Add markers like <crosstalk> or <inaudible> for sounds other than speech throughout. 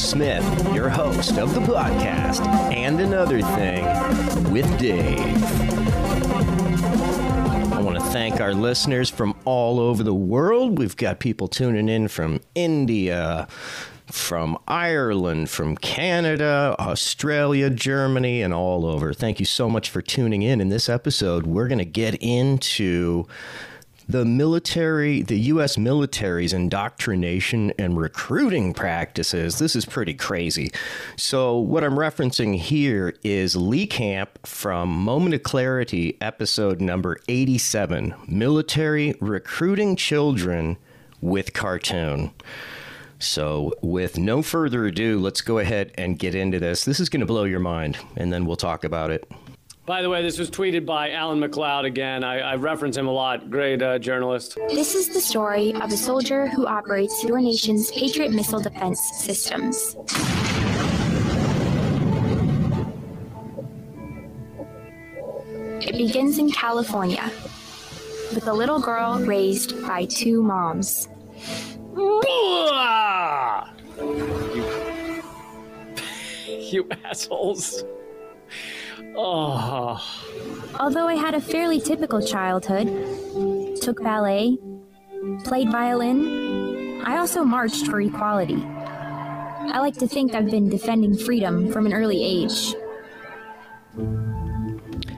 Smith, your host of the podcast, and another thing with Dave. I want to thank our listeners from all over the world. We've got people tuning in from India, from Ireland, from Canada, Australia, Germany, and all over. Thank you so much for tuning in. In this episode, we're going to get into the military, the U.S. military's indoctrination and recruiting practices. This is pretty crazy. So, what I'm referencing here is Lee Camp from Moment of Clarity, episode number 87 Military Recruiting Children with Cartoon. So, with no further ado, let's go ahead and get into this. This is going to blow your mind, and then we'll talk about it. By the way, this was tweeted by Alan MacLeod again. I, I reference him a lot. Great uh, journalist. This is the story of a soldier who operates your nation's Patriot missile defense systems. It begins in California with a little girl raised by two moms. <laughs> you assholes. Oh. Although I had a fairly typical childhood, took ballet, played violin, I also marched for equality. I like to think I've been defending freedom from an early age.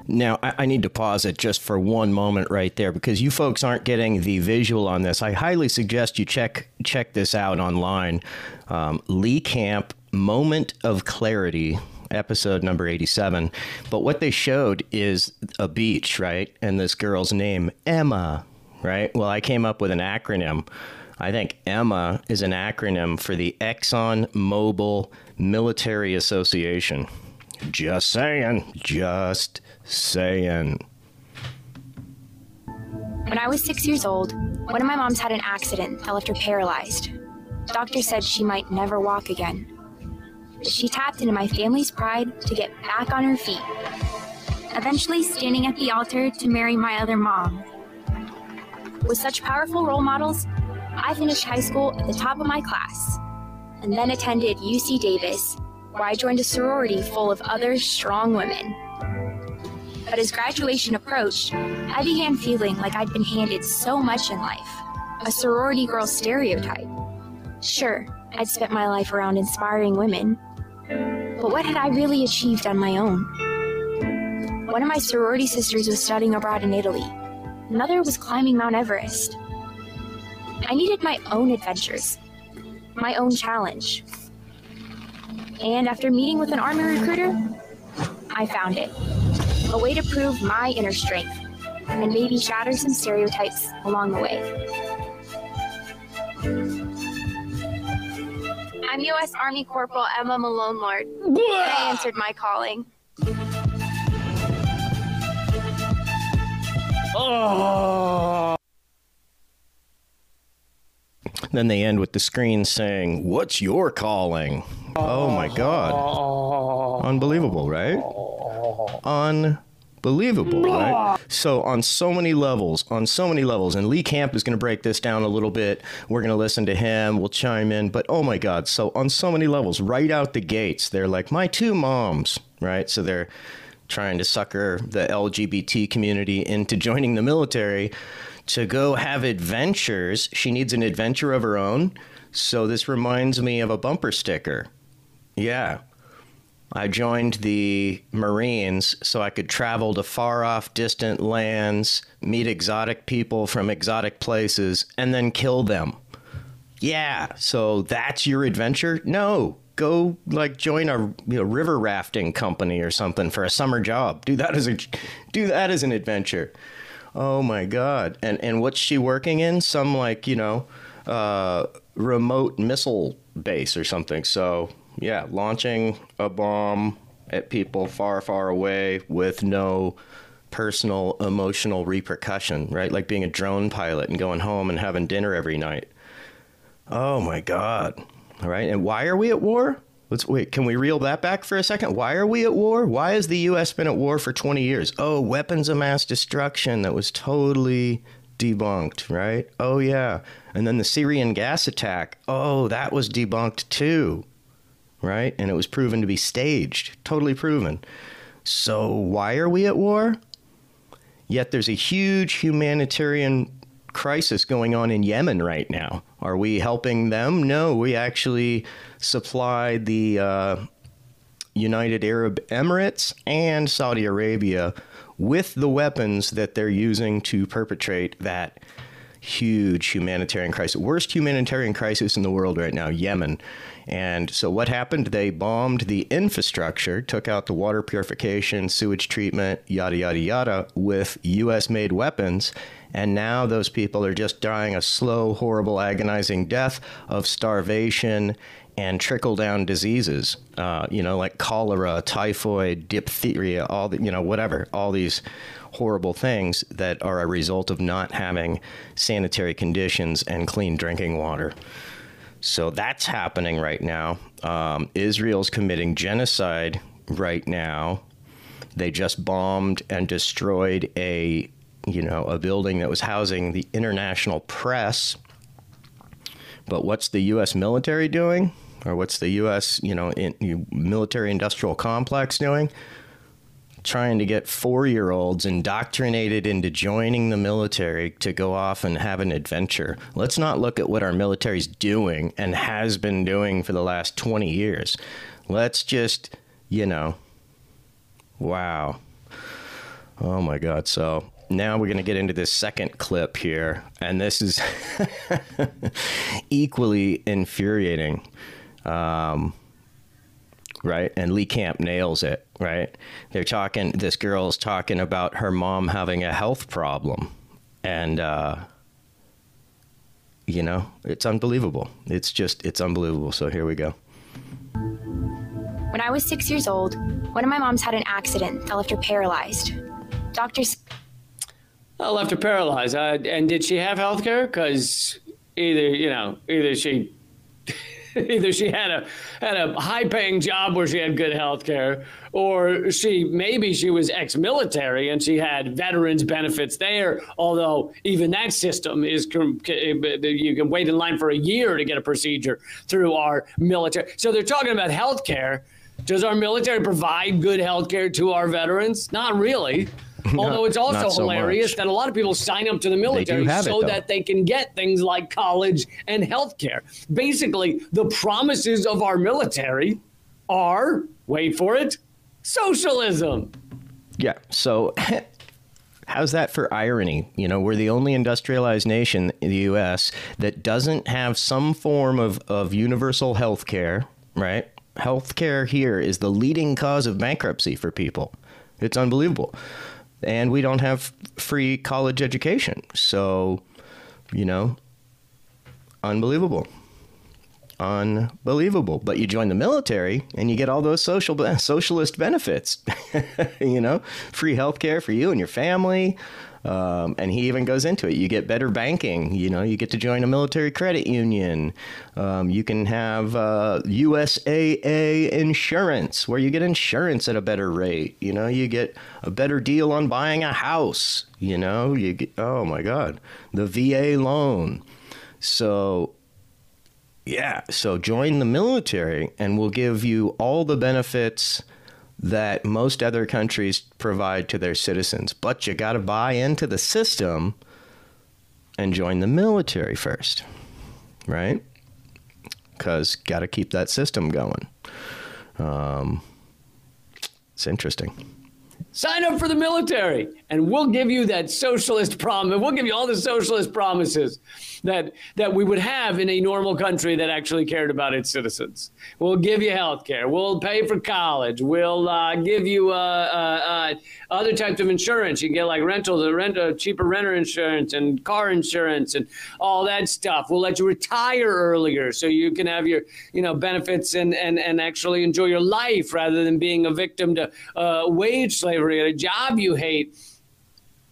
Now, I, I, need to pause it just for one moment right there because you folks aren't getting the visual on this. I highly suggest you check check this out online. Um, Lee Camp Moment of Clarity episode number 87. But what they showed is a beach, right? And this girl's name, Emma, right? Well, I came up with an acronym. I think Emma is an acronym for the Exxon Mobil Military Association. Just saying. Just saying. When I was six years old, one of my moms had an accident that left her paralyzed. Doctor said she might never walk again she tapped into my family's pride to get back on her feet, eventually standing at the altar to marry my other mom. With such powerful role models, I finished high school at the top of my class and then attended UC Davis, where I joined a sorority full of other strong women. But as graduation approached, I began feeling like I'd been handed so much in life a sorority girl stereotype. Sure, I'd spent my life around inspiring women, but what had I really achieved on my own? One of my sorority sisters was studying abroad in Italy. Another was climbing Mount Everest. I needed my own adventures, my own challenge. And after meeting with an Army recruiter, I found it. A way to prove my inner strength and maybe shatter some stereotypes along the way. I'm U.S. Army Corporal Emma Malonelord. I answered my calling. Oh. Then they end with the screen saying, What's your calling? Oh my God. Oh. Unbelievable, right? Oh. Unbelievable believable, right? So on so many levels, on so many levels, and Lee Camp is going to break this down a little bit. We're going to listen to him. We'll chime in, but oh my God! So on so many levels, right out the gates, they're like my two moms, right? So they're trying to sucker the LGBT community into joining the military to go have adventures. She needs an adventure of her own. So this reminds me of a bumper sticker. Yeah, I joined the Marines so I could travel to far off, distant lands, meet exotic people from exotic places, and then kill them. Yeah, so that's your adventure? No, go like join a you know, river rafting company or something for a summer job. Do that as a do that as an adventure. Oh my god! And and what's she working in? Some like you know, uh, remote missile base or something. So yeah, launching a bomb at people far, far away with no personal emotional repercussion, right? Like being a drone pilot and going home and having dinner every night. Oh my God. All right. And why are we at war? Let's wait. Can we reel that back for a second? Why are we at war? Why has the U.S. been at war for 20 years? Oh, weapons of mass destruction. That was totally debunked, right? Oh, yeah. And then the Syrian gas attack. Oh, that was debunked too right? And it was proven to be staged, totally proven. So why are we at war? Yet there's a huge humanitarian crisis going on in Yemen right now. Are we helping them? No, we actually supply the uh, United Arab Emirates and Saudi Arabia with the weapons that they're using to perpetrate that huge humanitarian crisis. Worst humanitarian crisis in the world right now, Yemen. And so what happened? They bombed the infrastructure, took out the water purification, sewage treatment, yada, yada, yada, with US made weapons. And now those people are just dying a slow, horrible, agonizing death of starvation and trickle down diseases, uh, you know, like cholera, typhoid, diphtheria, all the, you know, whatever, all these horrible things that are a result of not having sanitary conditions and clean drinking water. So that's happening right now. Um, Israel's committing genocide right now. They just bombed and destroyed a, you know, a building that was housing the international press. But what's the U.S. military doing? Or what's the U.S. you know in, military industrial complex doing? Trying to get four-year-olds indoctrinated into joining the military to go off and have an adventure. Let's not look at what our military's doing and has been doing for the last 20 years. Let's just, you know, wow. Oh my God. So now we're going to get into this second clip here, and this is <laughs> equally infuriating. Um, right? And Lee Camp nails it, right? They're talking, this girl's talking about her mom having a health problem. And, uh, you know, it's unbelievable. It's just, it's unbelievable. So here we go. When I was six years old, one of my moms had an accident that left her paralyzed. Doctors. I left her paralyzed. And did she have health care? Because either, you know, either she <laughs> Either she had a had a high paying job where she had good health care, or she maybe she was ex military and she had veterans benefits there. Although even that system is you can wait in line for a year to get a procedure through our military. So they're talking about health care. Does our military provide good health care to our veterans? Not really. <laughs> Although it's also so hilarious much. that a lot of people sign up to the military so it, that they can get things like college and health care. Basically, the promises of our military are wait for it socialism. Yeah. So. <laughs> How's that for irony? You know, we're the only industrialized nation in the U.S. that doesn't have some form of, of universal health care, right? Health care here is the leading cause of bankruptcy for people. It's unbelievable and we don't have free college education. So, you know, unbelievable. Unbelievable. But you join the military and you get all those social <laughs> socialist benefits. <laughs> you know, free health care for you and your family, um, and he even goes into it. You get better banking. You know, you get to join a military credit union. Um, you can have uh, USAA insurance, where you get insurance at a better rate. You know, you get a better deal on buying a house. You know, you get oh my God, the VA loan. So yeah, so join the military, and we'll give you all the benefits that most other countries provide to their citizens. But you got to buy into the system and join the military first, right? Because got to keep that system going. Um, it's interesting. Sign up for the military, and we'll give you that socialist promise. We'll give you all the socialist promises that that we would have in a normal country that actually cared about its citizens. We'll give you health care. We'll pay for college. We'll uh, give you uh, uh, uh other types of insurance. You can get like rental, rent, cheaper renter insurance and car insurance and all that stuff. We'll let you retire earlier so you can have your you know benefits and and and actually enjoy your life rather than being a victim to uh, wage slavery at a job you hate.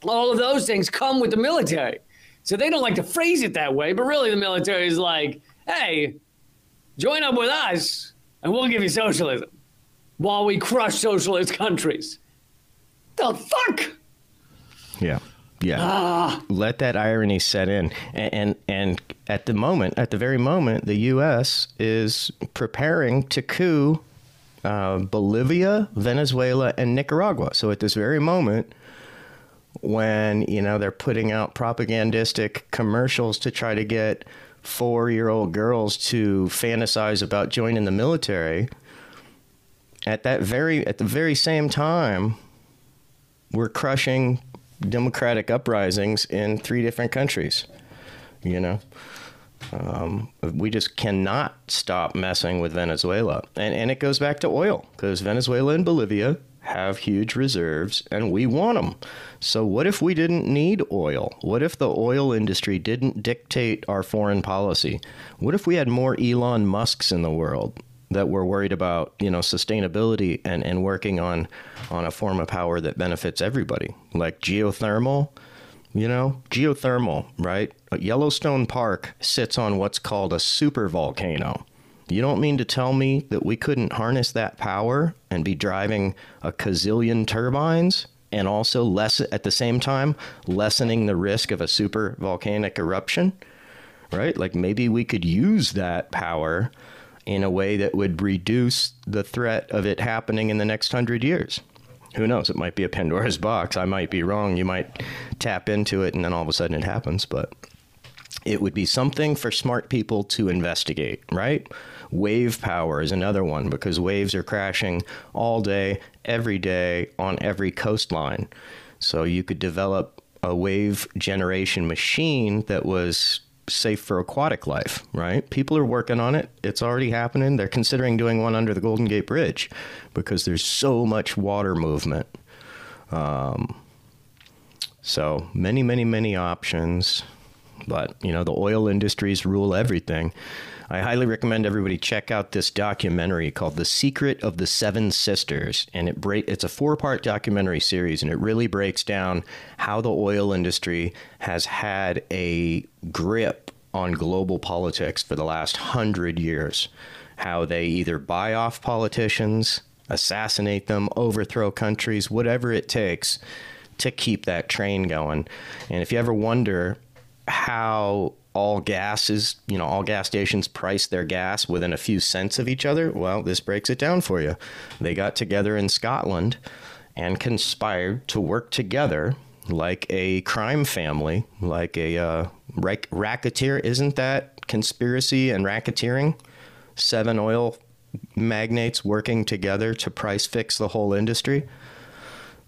All of those things come with the military. So they don't like to phrase it that way, but really the military is like, hey, join up with us and we'll give you socialism while we crush socialist countries. The fuck? Yeah. Yeah. Ah. Let that irony set in. And, and and at the moment, at the very moment, the U.S. is preparing to coup uh, Bolivia, Venezuela, and Nicaragua. So at this very moment, when you know they're putting out propagandistic commercials to try to get four-year-old girls to fantasize about joining the military, at that very at the very same time, we're crushing democratic uprisings in three different countries. You know, um, we just cannot stop messing with Venezuela, and and it goes back to oil because Venezuela and Bolivia have huge reserves, and we want them. So what if we didn't need oil? What if the oil industry didn't dictate our foreign policy? What if we had more Elon Musks in the world? that were worried about you know sustainability and, and working on on a form of power that benefits everybody like geothermal you know? Geothermal right? Yellowstone park sits on what's called a super volcano you don't mean to tell me that we couldn't harness that power and be driving a gazillion turbines and also less at the same time lessening the risk of a super volcanic eruption? Right? Like maybe we could use that power in a way that would reduce the threat of it happening in the next hundred years. Who knows? It might be a Pandora's <laughs> box. I might be wrong. You might tap into it and then all of a sudden it happens. But it would be something for smart people to investigate, right? Wave power is another one because waves are crashing all day, every day on every coastline. So you could develop a wave generation machine that was safe for aquatic life, right? People are working on it. It's already happening. They're considering doing one under the Golden Gate Bridge because there's so much water movement. Um, so many, many, many options. But, you know, the oil industries rule everything. I highly recommend everybody check out this documentary called "The Secret of the Seven Sisters," and it it's a four part documentary series, and it really breaks down how the oil industry has had a grip on global politics for the last hundred years. How they either buy off politicians, assassinate them, overthrow countries, whatever it takes to keep that train going. And if you ever wonder how all gas is, you know, all gas stations price their gas within a few cents of each other. Well, this breaks it down for you. They got together in Scotland and conspired to work together like a crime family, like a uh, rack- racketeer. Isn't that conspiracy and racketeering? Seven oil magnates working together to price fix the whole industry?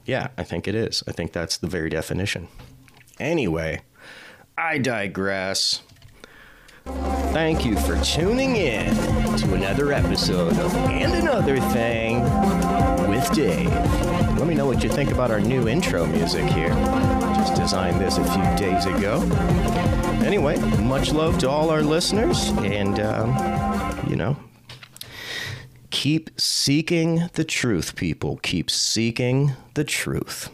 Yeah, I think it is. I think that's the very definition. Anyway, I digress. Thank you for tuning in to another episode of And Another Thing with Dave. Let me know what you think about our new intro music here. Just designed this a few days ago. Anyway, much love to all our listeners, and, um, you know, keep seeking the truth, people. Keep seeking the truth.